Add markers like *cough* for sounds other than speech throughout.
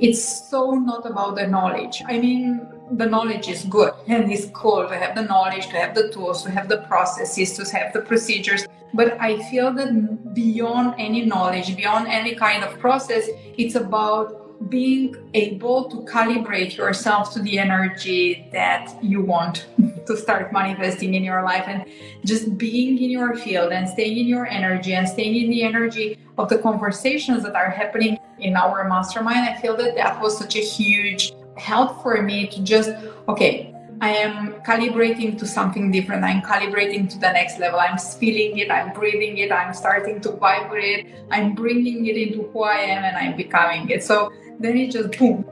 it's so not about the knowledge. I mean, the knowledge is good and it's cool to have the knowledge, to have the tools, to have the processes, to have the procedures. But I feel that beyond any knowledge, beyond any kind of process, it's about being able to calibrate yourself to the energy that you want *laughs* to start manifesting in your life and just being in your field and staying in your energy and staying in the energy of the conversations that are happening in our mastermind i feel that that was such a huge help for me to just okay I am calibrating to something different. I'm calibrating to the next level. I'm feeling it. I'm breathing it. I'm starting to vibrate. I'm bringing it into who I am and I'm becoming it. So then it just boom.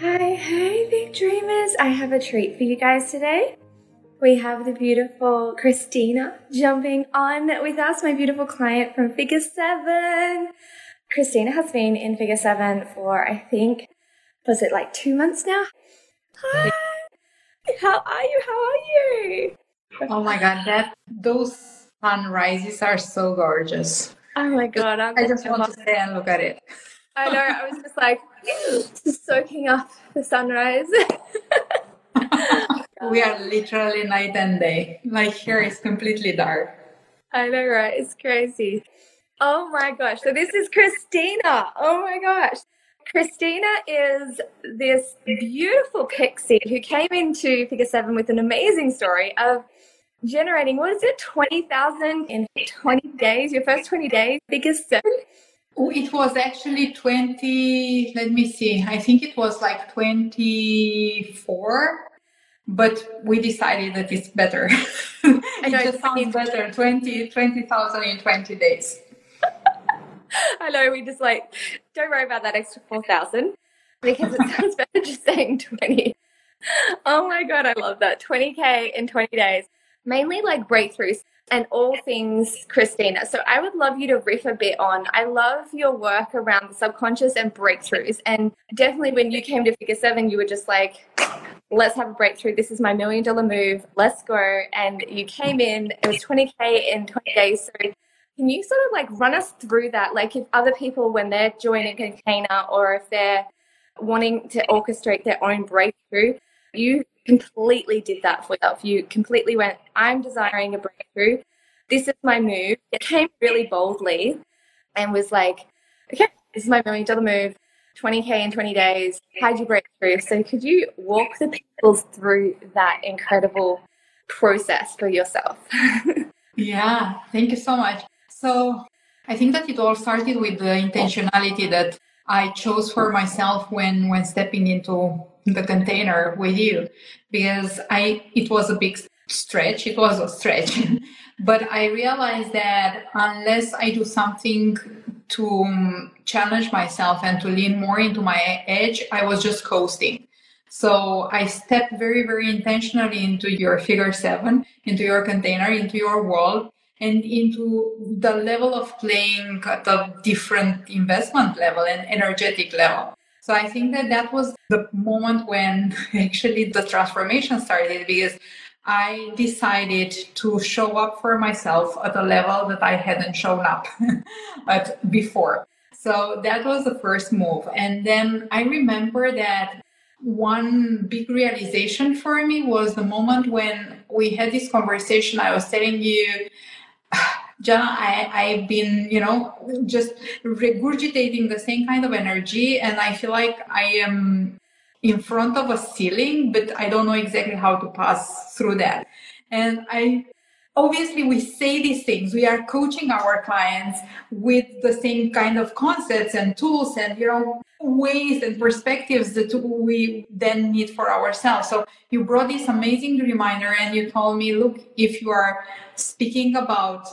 Hi, hi, big dreamers. I have a treat for you guys today. We have the beautiful Cristina jumping on with us, my beautiful client from Figure 7. Cristina has been in Figure 7 for, I think, was it like two months now? Hi, how are you? How are you? Oh my God, that those sunrises are so gorgeous. Oh my God. I'm i just want to stay and look at it. I know. I was just like *laughs* just soaking up the sunrise. *laughs* we are literally night and day. Like here is completely dark. I know, right? It's crazy. Oh my gosh. So this is Cristina. Oh my gosh. Cristina is this beautiful pixie who came into Figure Seven with an amazing story of generating, what is it, 20,000 in 20 days, your first 20 days, Figure Seven? Oh, it was actually 20, let me see, I think it was like 24, but we decided that it's better. *laughs* it just sounds better 20 20,000 in 20 days. *laughs* I know, we just like, don't worry about that extra 4,000 because it sounds better just saying 20. Oh my God, I love that. 20K in 20 days. Mainly like breakthroughs and all things Cristina. So I would love you to riff a bit on. I love your work around the subconscious and breakthroughs. And definitely when you came to Figure Seven, you were just like, let's have a breakthrough. This is my million dollar move. Let's go. And you came in, it was 20K in 20 days. So can you sort of like run us through that? Like if other people, when they're joining a container or if they're wanting to orchestrate their own breakthrough, you completely did that for yourself. You completely went, I'm desiring a breakthrough. This is my move. It came really boldly and was like, okay, this is my million dollar move. 20K in 20 days. How'd you break through? So, could you walk the people through that incredible process for yourself? *laughs* yeah, thank you so much. So, I think that it all started with the intentionality that I chose for myself when when stepping into the container with you because I it was a big stretch. It was a stretch, *laughs* but I realized that unless I do something to um, challenge myself and to lean more into my edge, I was just coasting. So I stepped very, very intentionally into your figure seven, into your container, into your world, and into the level of playing at a different investment level and energetic level. So I think that that was the moment when *laughs* actually the transformation started because I decided to show up for myself at a level that I hadn't shown up *laughs* at before. So that was the first move. And then I remember that one big realization for me was the moment when we had this conversation. I was telling you *sighs* Jana, I, I've been, you know, just regurgitating the same kind of energy. And I feel like I am in front of a ceiling, but I don't know exactly how to pass through that. And I, obviously we say these things. We are coaching our clients with the same kind of concepts and tools and, you know, ways and perspectives that we then need for ourselves. So you brought this amazing reminder and you told me, look, if you are speaking about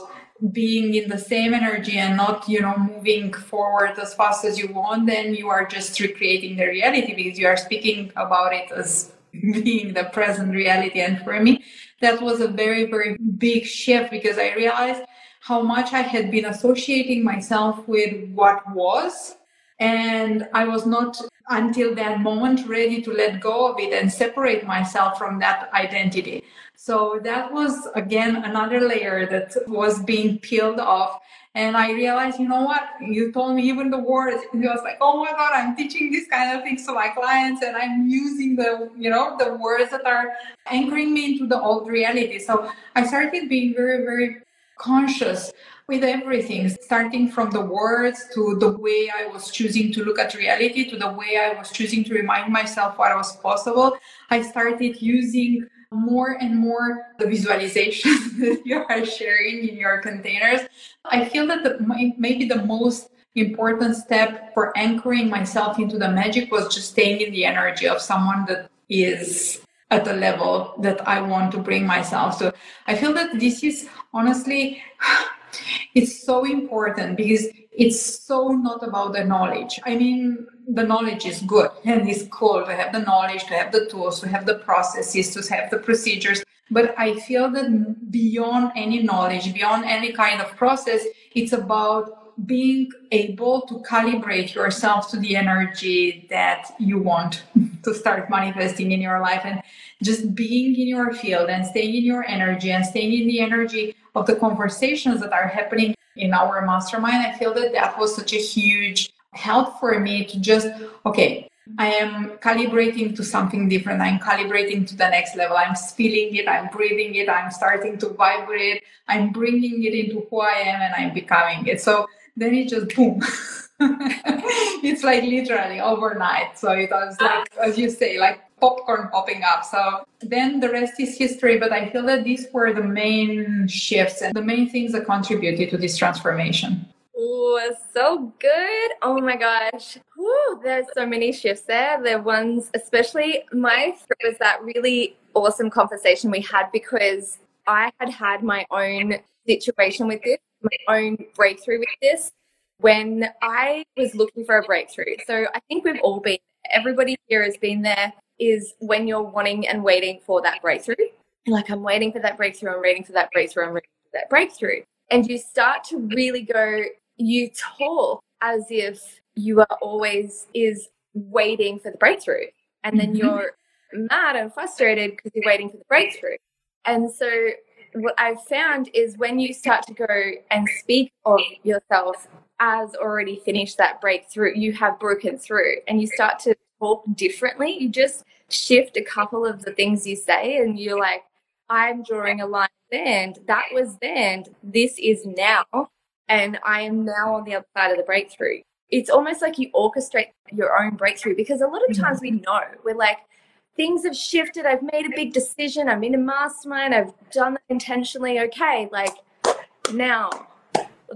being in the same energy and not you know moving forward as fast as you want then you are just recreating the reality because you are speaking about it as *laughs* being the present reality and for me that was a very very big shift because i realized how much i had been associating myself with what was And I was not until that moment ready to let go of it and separate myself from that identity. So that was again another layer that was being peeled off. And I realized, you know what? You told me even the words. It was like, oh my God, I'm teaching these kind of things to my clients and I'm using the, you know, the words that are anchoring me into the old reality. So I started being very, very conscious with everything, starting from the words to the way I was choosing to look at reality, to the way I was choosing to remind myself what was possible. I started using more and more the visualizations *laughs* that you are sharing in your containers. I feel that the, maybe the most important step for anchoring myself into the magic was just staying in the energy of someone that is at the level that I want to bring myself So I feel that this is honestly it's so important because it's so not about the knowledge. I mean, the knowledge is good and it's cool to have the knowledge, to have the tools, to have the processes, to have the procedures. But I feel that beyond any knowledge, beyond any kind of process, it's about being able to calibrate yourself to the energy that you want *laughs* to start manifesting in your life and just being in your field and staying in your energy and staying in the energy of the conversations that are happening in our mastermind, I feel that that was such a huge help for me to just, okay, I am calibrating to something different. I'm calibrating to the next level. I'm feeling it. I'm breathing it. I'm starting to vibrate. I'm bringing it into who I am and I'm becoming it. So then it just boom. *laughs* it's like literally overnight. So it was like, as you say, like popcorn popping up. So then the rest is history. But I feel that these were the main shifts and the main things that contributed to this transformation. Oh, so good. Oh my gosh. Whew, there's so many shifts there. The ones, especially my was that really awesome conversation we had because I had had my own situation with this, my own breakthrough with this when I was looking for a breakthrough. So I think we've all been, everybody here has been there is when you're wanting and waiting for that breakthrough. Like, I'm waiting for that breakthrough, I'm waiting for that breakthrough, I'm waiting for that breakthrough. And you start to really go, you talk as if you are always is waiting for the breakthrough. And then mm-hmm. you're mad and frustrated because you're waiting for the breakthrough. And so what I've found is when you start to go and speak of yourself as already finished that breakthrough, you have broken through and you start to talk differently. You just shift a couple of the things you say, and you're like, I'm drawing a line then. That was then. This is now. And I am now on the other side of the breakthrough. It's almost like you orchestrate your own breakthrough because a lot of times we mm-hmm. know we're like, things have shifted. I've made a big decision. I'm in a mastermind. I've done that intentionally. Okay, like now,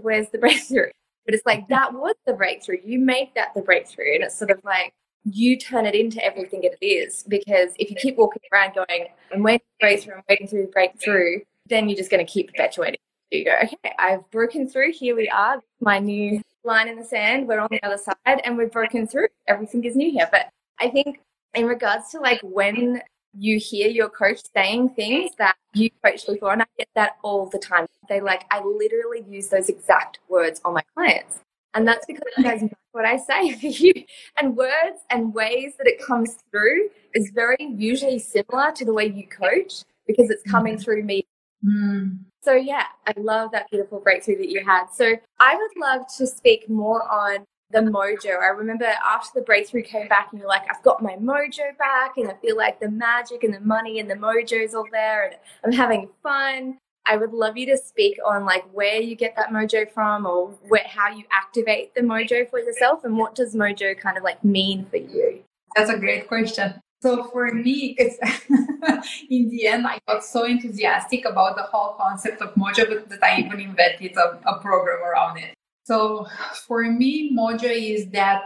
where's the breakthrough? But it's like that was the breakthrough. You make that the breakthrough. And it's sort of like, you turn it into everything that it is. Because if you keep walking around going, I'm waiting for breakthrough, I'm waiting for breakthrough, then you're just going to keep perpetuating. You go, okay, I've broken through. Here we are. My new line in the sand. We're on the other side and we've broken through. Everything is new here. But I think in regards to like when you hear your coach saying things that you coach before, and I get that all the time. They like, I literally use those exact words on my clients. And that's because that's what I say *laughs* for you. And words and ways that it comes through is very usually similar to the way you coach because it's coming mm. through me. Mm. So, yeah, I love that beautiful breakthrough that you had. So, I would love to speak more on the mojo. I remember after the breakthrough came back, and you're like, I've got my mojo back, and I feel like the magic and the money and the mojo is all there, and I'm having fun. I would love you to speak on like where you get that mojo from or where, how you activate the mojo for yourself and what does mojo kind of like mean for you? That's a great question. So for me, it's *laughs* in the end, I got so enthusiastic about the whole concept of mojo that I even invented a, a program around it. So for me, mojo is that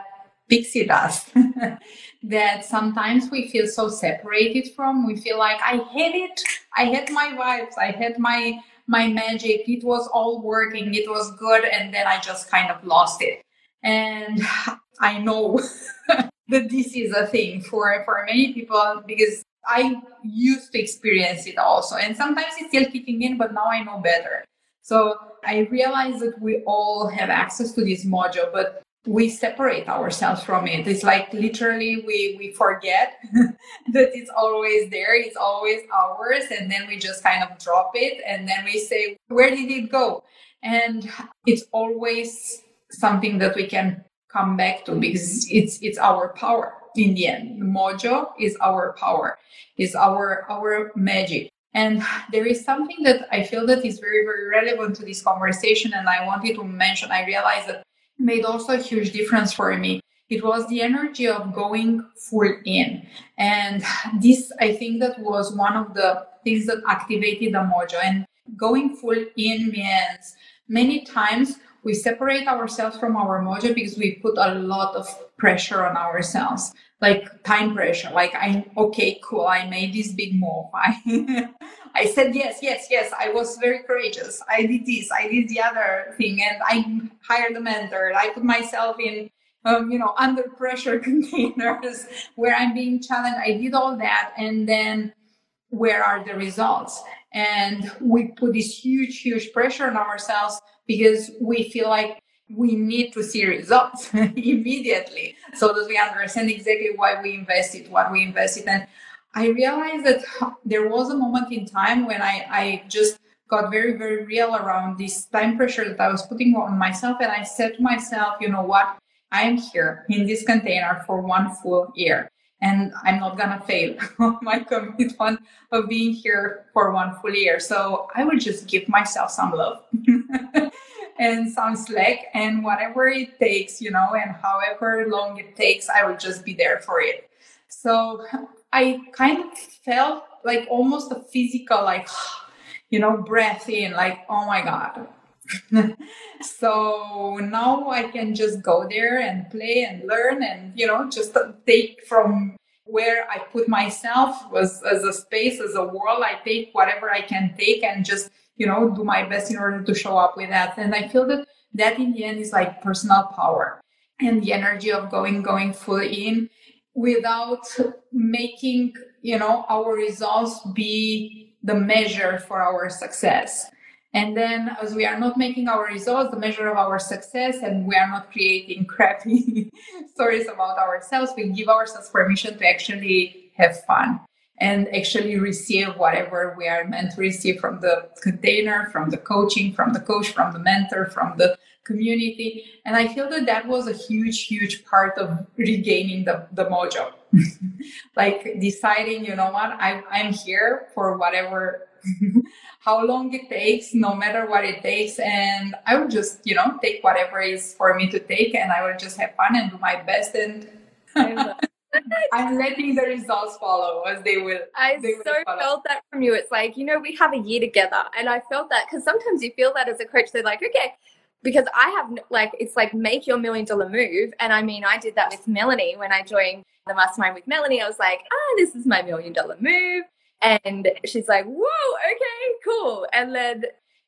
pixie dust *laughs* that sometimes we feel so separated from. We feel like I hate it. I hate my vibes. I hate my my magic. It was all working. It was good, and then I just kind of lost it. And *sighs* I know *laughs* that this is a thing for for many people because I used to experience it also, and sometimes it's still kicking in, but now I know better. So I realize that we all have access to this module, but we separate ourselves from it. It's like literally we we forget *laughs* that it's always there, it's always ours, and then we just kind of drop it and then we say, Where did it go? And it's always something that we can come back to because it's it's our power in the end. Mojo is our power, is our our magic. And there is something that I feel that is very, very relevant to this conversation. And I wanted to mention, I realized that made also a huge difference for me. It was the energy of going full in. And this, I think that was one of the things that activated the mojo. And going full in means many times we separate ourselves from our mojo because we put a lot of pressure on ourselves like time pressure like i'm okay cool i made this big move i *laughs* I said yes, yes, yes. I was very courageous. I did this, I did the other thing, and I hired a mentor. I put myself in, um, you know, under pressure *laughs* containers where I'm being challenged. I did all that, and then where are the results? And we put this huge, huge pressure on ourselves because we feel like we need to see results *laughs* immediately so that we understand exactly why we invested, what we invested. And I realized that there was a moment in time when I, I just got very, very real around this time pressure that I was putting on myself. And I said to myself, you know what? I am here in this container for one full year and I'm not gonna fail *laughs* on my commitment of being here for one full year. So I will just give myself some love *laughs* and some slack and whatever it takes, you know, and however long it takes, I will just be there for it. So I kind of felt like almost a physical, like, *sighs* you know, breath in, like, oh my God. *laughs* so now I can just go there and play and learn and, you know, just take from where I put myself as a space, as a world. I take whatever I can take and just, you know, do my best in order to show up with that. And I feel that that in the end is like personal power and the energy of going, going full in without making you know our results be the measure for our success and then as we are not making our results the measure of our success and we are not creating crappy *laughs* stories about ourselves we give ourselves permission to actually have fun and actually receive whatever we are meant to receive from the container from the coaching from the coach from the mentor from the community. And I feel that that was a huge, huge part of regaining the, the mojo. *laughs* like deciding, you know what, I, I'm here for whatever, *laughs* how long it takes, no matter what it takes. And I will just, you know, take whatever is for me to take and I will just have fun and do my best. And *laughs* I'm letting the results follow as they will. I they so will felt that from you. It's like, you know, we have a year together. And I felt that because sometimes you feel that as a coach. They're like, okay, because I have like it's like make your million dollar move. And I mean, I did that with Melanie when I joined the mastermind with Melanie. I was like, ah, this is my million dollar move. And she's like, whoa, okay, cool. And then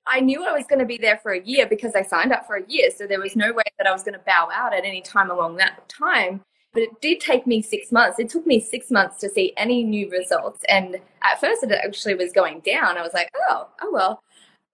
I knew I was going to be there for a year because I signed up for a year. So there was no way that I was going to bow out at any time along that time. But it did take me six months. It took me six months to see any new results. And at first, it actually was going down. I was like, oh, oh, well.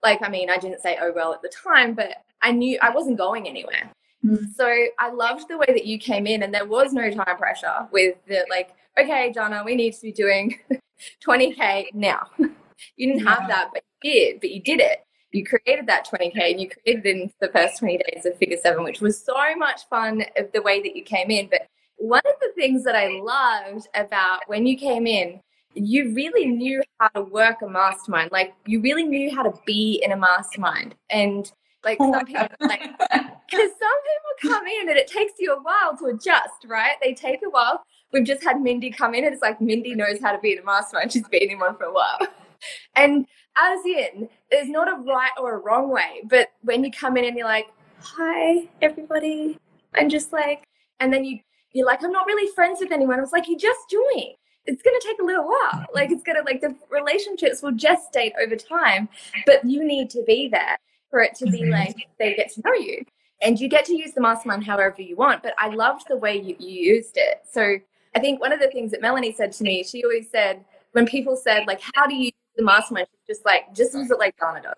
Like, I mean, I didn't say, oh, well, at the time, but I knew I wasn't going anywhere. Mm. So I loved the way that you came in, and there was no time pressure with the like, okay, Jana, we need to be doing *laughs* 20k now. *laughs* you didn't yeah. have that, but you did. But you did it. You created that 20k, and you created it in the first 20 days of Figure Seven, which was so much fun. Of the way that you came in, but one of the things that I loved about when you came in you really knew how to work a mastermind. Like you really knew how to be in a mastermind. And like oh some people, like because some people come in and it takes you a while to adjust, right? They take a while. We've just had Mindy come in, and it's like Mindy knows how to be a mastermind. She's been in one for a while, *laughs* and as in, there's not a right or a wrong way. But when you come in and you're like, "Hi, everybody," I'm just like, and then you you're like, "I'm not really friends with anyone." I was like, "You just joined." it's going to take a little while. Like it's going to like the relationships will just gestate over time, but you need to be there for it to be mm-hmm. like they get to know you. And you get to use the mastermind however you want. But I loved the way you, you used it. So I think one of the things that Melanie said to me, she always said, when people said, like, how do you use the mastermind? She's just like, just use it like Jana does.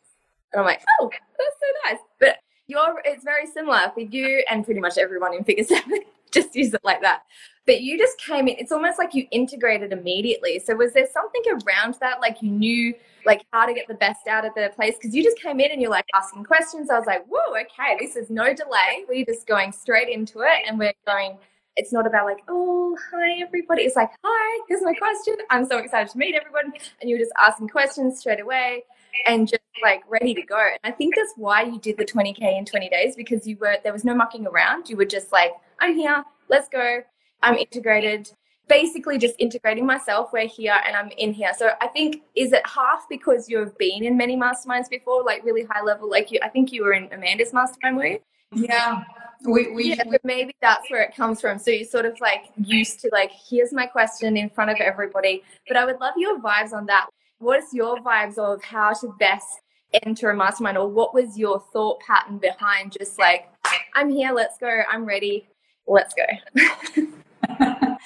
And I'm like, oh, that's so nice. But you're it's very similar for you and pretty much everyone in figure seven *laughs* just use it like that but you just came in it's almost like you integrated immediately so was there something around that like you knew like how to get the best out of the place because you just came in and you're like asking questions i was like whoa okay this is no delay we're just going straight into it and we're going it's not about like oh hi everybody it's like hi here's my question i'm so excited to meet everyone and you're just asking questions straight away and just like ready to go. And I think that's why you did the 20K in 20 days because you were, there was no mucking around. You were just like, I'm here, let's go. I'm integrated, basically just integrating myself. We're here and I'm in here. So I think, is it half because you've been in many masterminds before, like really high level? Like you, I think you were in Amanda's mastermind, were you? Yeah. We, we, yeah, we, maybe that's where it comes from. So you're sort of like used to like, here's my question in front of everybody. But I would love your vibes on that what is your vibes of how to best enter a mastermind or what was your thought pattern behind just like i'm here let's go i'm ready let's go *laughs*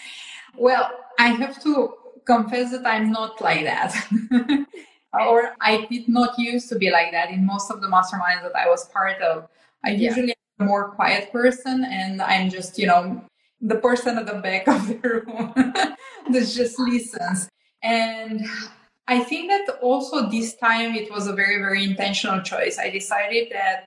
well i have to confess that i'm not like that *laughs* or i did not used to be like that in most of the masterminds that i was part of i yeah. usually more quiet person and i'm just you know the person at the back *laughs* of the room that just listens and I think that also this time it was a very, very intentional choice. I decided that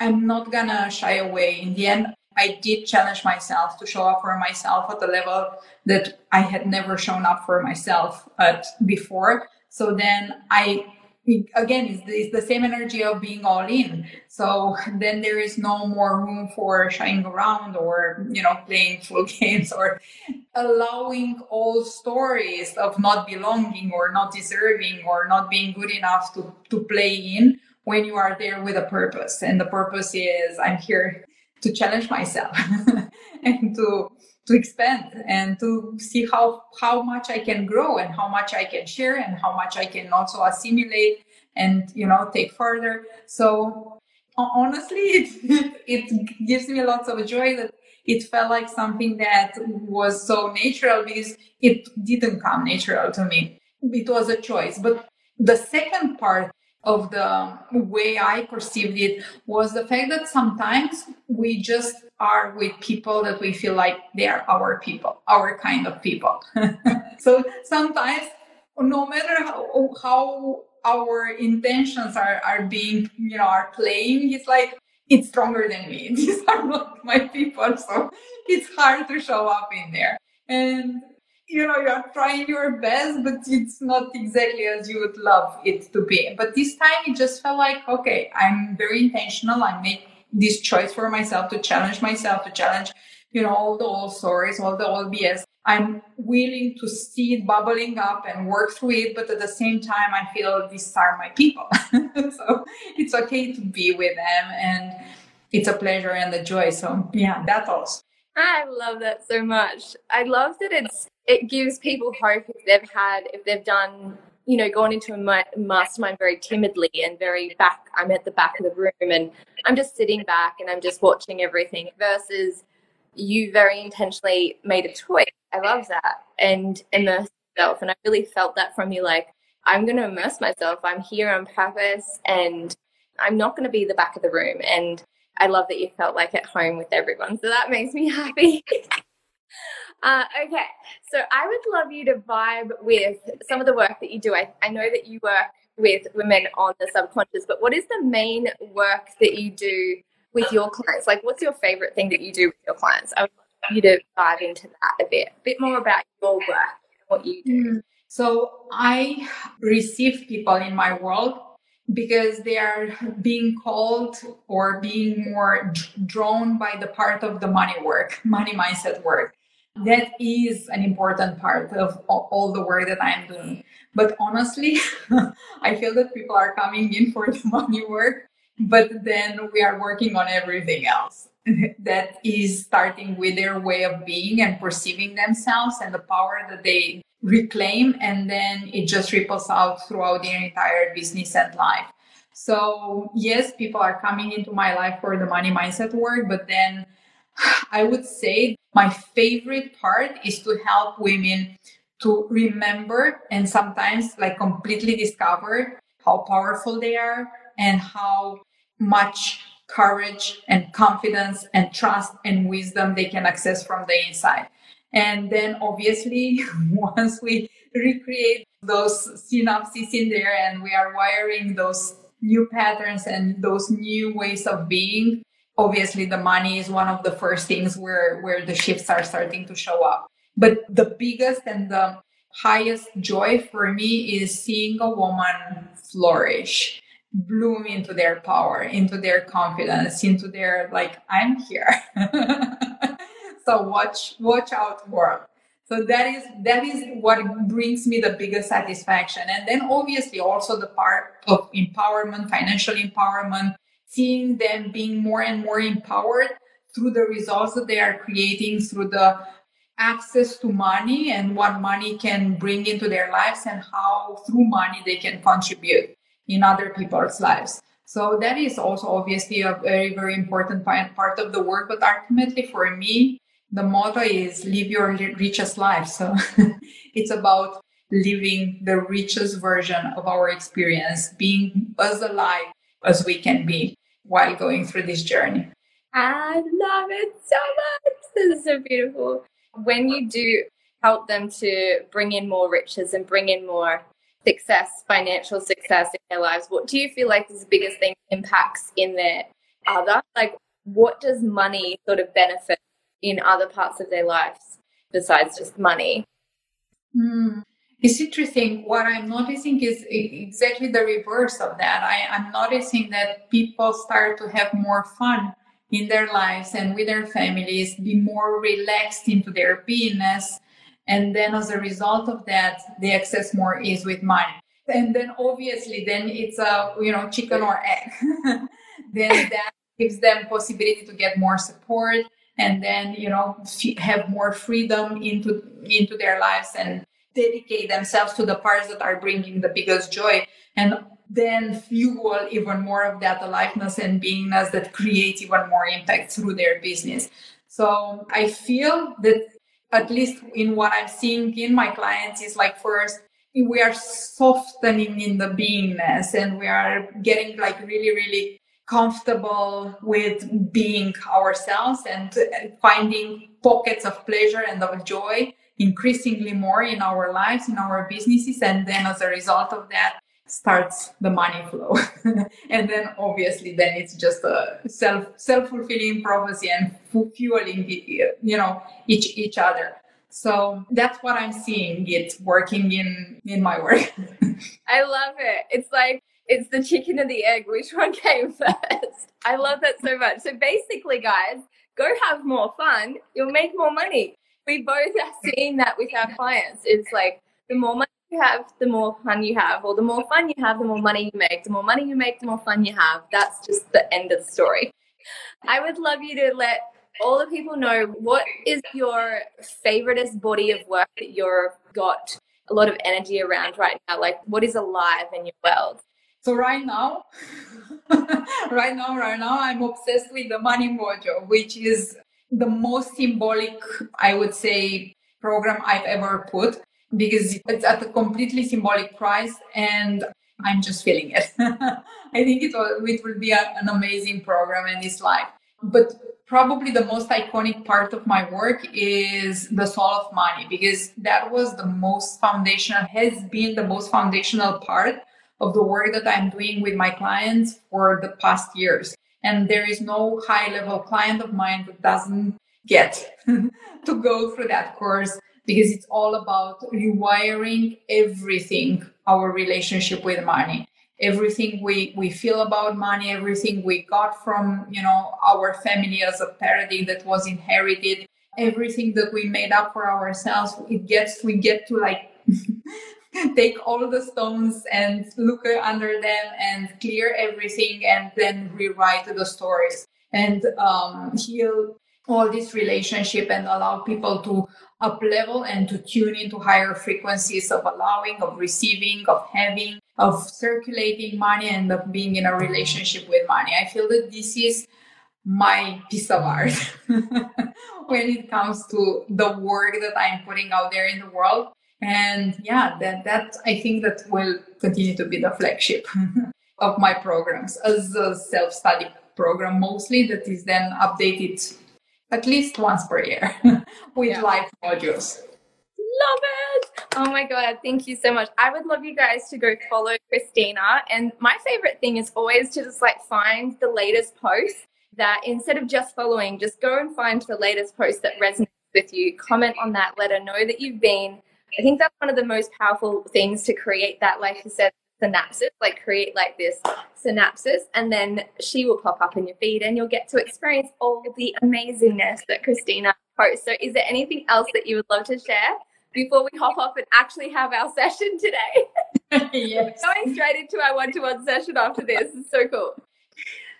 I'm not gonna shy away. In the end, I did challenge myself to show up for myself at a level that I had never shown up for myself at before. So then I again it's the, it's the, same energy of being all in. So *laughs* then there is no more room for shying around or you know playing *laughs* full games or allowing all stories of not belonging or not deserving or not being good enough to, to play in when you are there with a purpose. And the purpose is i'm here to challenge myself *laughs* and to to expand and to see how how much I can grow and how much I can share and how much I can also assimilate and you know take further. So honestly, *laughs* it, it gives me lots of joy that it felt like something that was so natural because it didn't come natural to me. It was a choice. But the second part of the way I perceived it was the fact that sometimes we just are with people that we feel like they are our people, our kind of people. *laughs* so sometimes, no matter how, how our intentions are, are being, you know, are playing, it's like, it's stronger than me. *laughs* These are not my people. So it's hard to show up in there. And you know you're trying your best but it's not exactly as you would love it to be. But this time it just felt like okay i'm very intentional. I make this choice for myself to challenge myself to challenge you know all the old stories all the old bs i'm willing to see it bubbling up and work through it but at the same time i feel these are my people. *laughs* So it's okay to be with them and it's a pleasure and a joy. So yeah that's all I love that so much. I love that it's it gives people hope if they've had if they've done you know gone into a mastermind very timidly and very back i'm at the back of the room and i'm just sitting back and i'm just watching everything versus you very intentionally made a choice. I love that. And immerse yourself. And i really felt that from you like i'm going to immerse myself. I'm here on purpose and i'm not going to be the back of the room. And i love that you felt like at home with everyone so that makes me *laughs* happy Uh, okay, so I would love you to vibe with some of the work that you do. I, I know that you work with women on the subconscious, but what is the main work that you do with your clients? Like, what's your favorite thing that you do with your clients? I would love you to dive into that a bit, a bit more about your work, what you do. Mm. So, I receive people in my world because they are being called or being more drawn by the part of the money work, money mindset work that is an important part of all the work that I'm doing. But honestly, *laughs* I feel that people are coming in for the *laughs* money work, but then we are working on everything else. *laughs* that is starting with their way of being and perceiving themselves and the power that they reclaim. And then it just ripples out throughout their entire business and life. So, yes, people are coming into my life for the money mindset work, but then *sighs* I would say my favorite part is to help women to remember and sometimes like completely discover how powerful they are and how much courage and confidence and trust and wisdom they can access from the inside. And then obviously, *laughs* once we recreate those synapses in there and we are wiring those new patterns and those new ways of being, obviously the money is one of the first things where, where the shifts are starting to show up. But the biggest and the highest joy for me is seeing a woman flourish bloom into their power into their confidence into their like i'm here *laughs* so watch watch out for so that is that is what brings me the biggest satisfaction and then obviously also the part of empowerment financial empowerment seeing them being more and more empowered through the results that they are creating through the access to money and what money can bring into their lives and how through money they can contribute in other people's lives. So that is also obviously a very, very important part of the work. But ultimately for me, the motto is live your richest life. So *laughs* it's about living the richest version of our experience, being as alive as we can be while going through this journey. I love it so much. This is so beautiful when you do help them to bring in more riches and bring in more success, financial success in their lives, what do you feel like is the biggest thing impacts in their other? Like, what does money sort of benefit in other parts of their lives besides just money? Mm. It's interesting. What I'm noticing is exactly the reverse of that. I, I'm noticing that people start to have more fun in their lives and with their families, be more relaxed into their beingness. And then as a result of that, they access more ease with money. And then obviously then it's a, you know, chicken or egg. *laughs* then that gives them possibility to get more support and then, you know, have more freedom into, into their lives and dedicate themselves to the parts that are bringing the biggest joy. And then fuel even more of that aliveness and beingness that creates even more impact through their business. So I feel that at least in what I'm seeing in my clients is like first we are softening in the beingness and we are getting like really, really comfortable with being ourselves and finding pockets of pleasure and of joy increasingly more in our lives, in our businesses. And then as a result of that, starts the money flow. *laughs* And then obviously then it's just a self self-fulfilling prophecy and fueling you know each each other. So that's what i'm seeing it working in in my work. *laughs* I love it. It's like it's the chicken and the egg which *laughs* one came first i love that so much so basically guys go have more fun you'll make more money we both are seeing that with our clients it's like the more money you have, the more fun you have, or the more fun you have, the more money you make. The more money you make, the more fun you have. That's just the end of the story. I would love you to let all the people know what is your favoriteest body of work that you've got a lot of energy around right now. Like, what is alive in your world? So right now, *laughs* right now, right now, I'm obsessed with the Money Mojo, which is the most symbolic, I would say, program I've ever put because it's at a completely symbolic price and I'm just feeling it. *laughs* I think it will, it will be a, an amazing program in this life. But probably the most iconic part of my work is the soul of money because that was the most foundational, has been the most foundational part of the work that I'm doing with my clients for the past years. And there is no high level client of mine that doesn't get *laughs* to go through that course because it's all about rewiring everything our relationship with money everything we we feel about money everything we got from you know our family as a paradigm that was inherited everything that we made up for ourselves it gets we get to like *laughs* *laughs* take all the stones and look under them and clear everything and then rewrite the stories and um, heal all this relationship and allow people to up level and to tune into higher frequencies of allowing, of receiving, of having, of circulating money and of being in a relationship with money. I feel that this is my piece of art *laughs* when it comes to the work that I'm putting out there in the world. And yeah, that, that I think that will continue to be the flagship *laughs* of my programs as a self-study program mostly that is then updated at least once per year *laughs* with yeah. live modules. Love it. Oh my God. Thank you so much. I would love you guys to go follow Cristina. And my favorite thing is always to just like find the latest post that instead of just following, just go and find the latest post that resonates with you, comment on that, let her know that you've been. I think that's one of the most powerful things to create that, like you said, synapses, like create like this synapses, and then she will pop up in your feed and you'll get to experience all the amazingness that Cristina posts. So, is there anything else that you would love to share before we hop off and actually have our *laughs* session today? *laughs* yes. Going straight into our one to one session after this. It's so cool.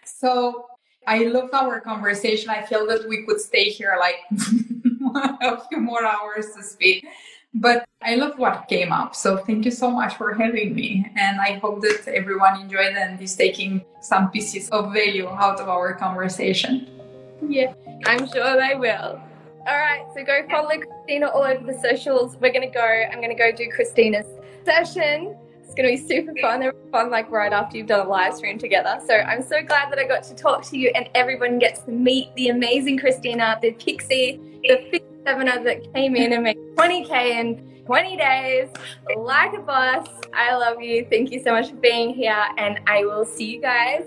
So, I love our conversation. I feel that we could stay here like *laughs* a few more hours to speak. But I love what came up. So thank you so much for having me. And I hope that everyone enjoyed and is taking some pieces of value out of our conversation. Yeah, I'm sure they will. All right, so go follow Cristina all over the socials. We're going to go, I'm going to go do Cristina's session. It's going to be super fun. They're fun, like right after you've done a live stream together. So I'm so glad that I got to talk to you and everyone gets to meet the amazing Cristina, the pixie, the sevener that came in and made 20K in 20 days like a boss. I love you. Thank you so much for being here. And I will see you guys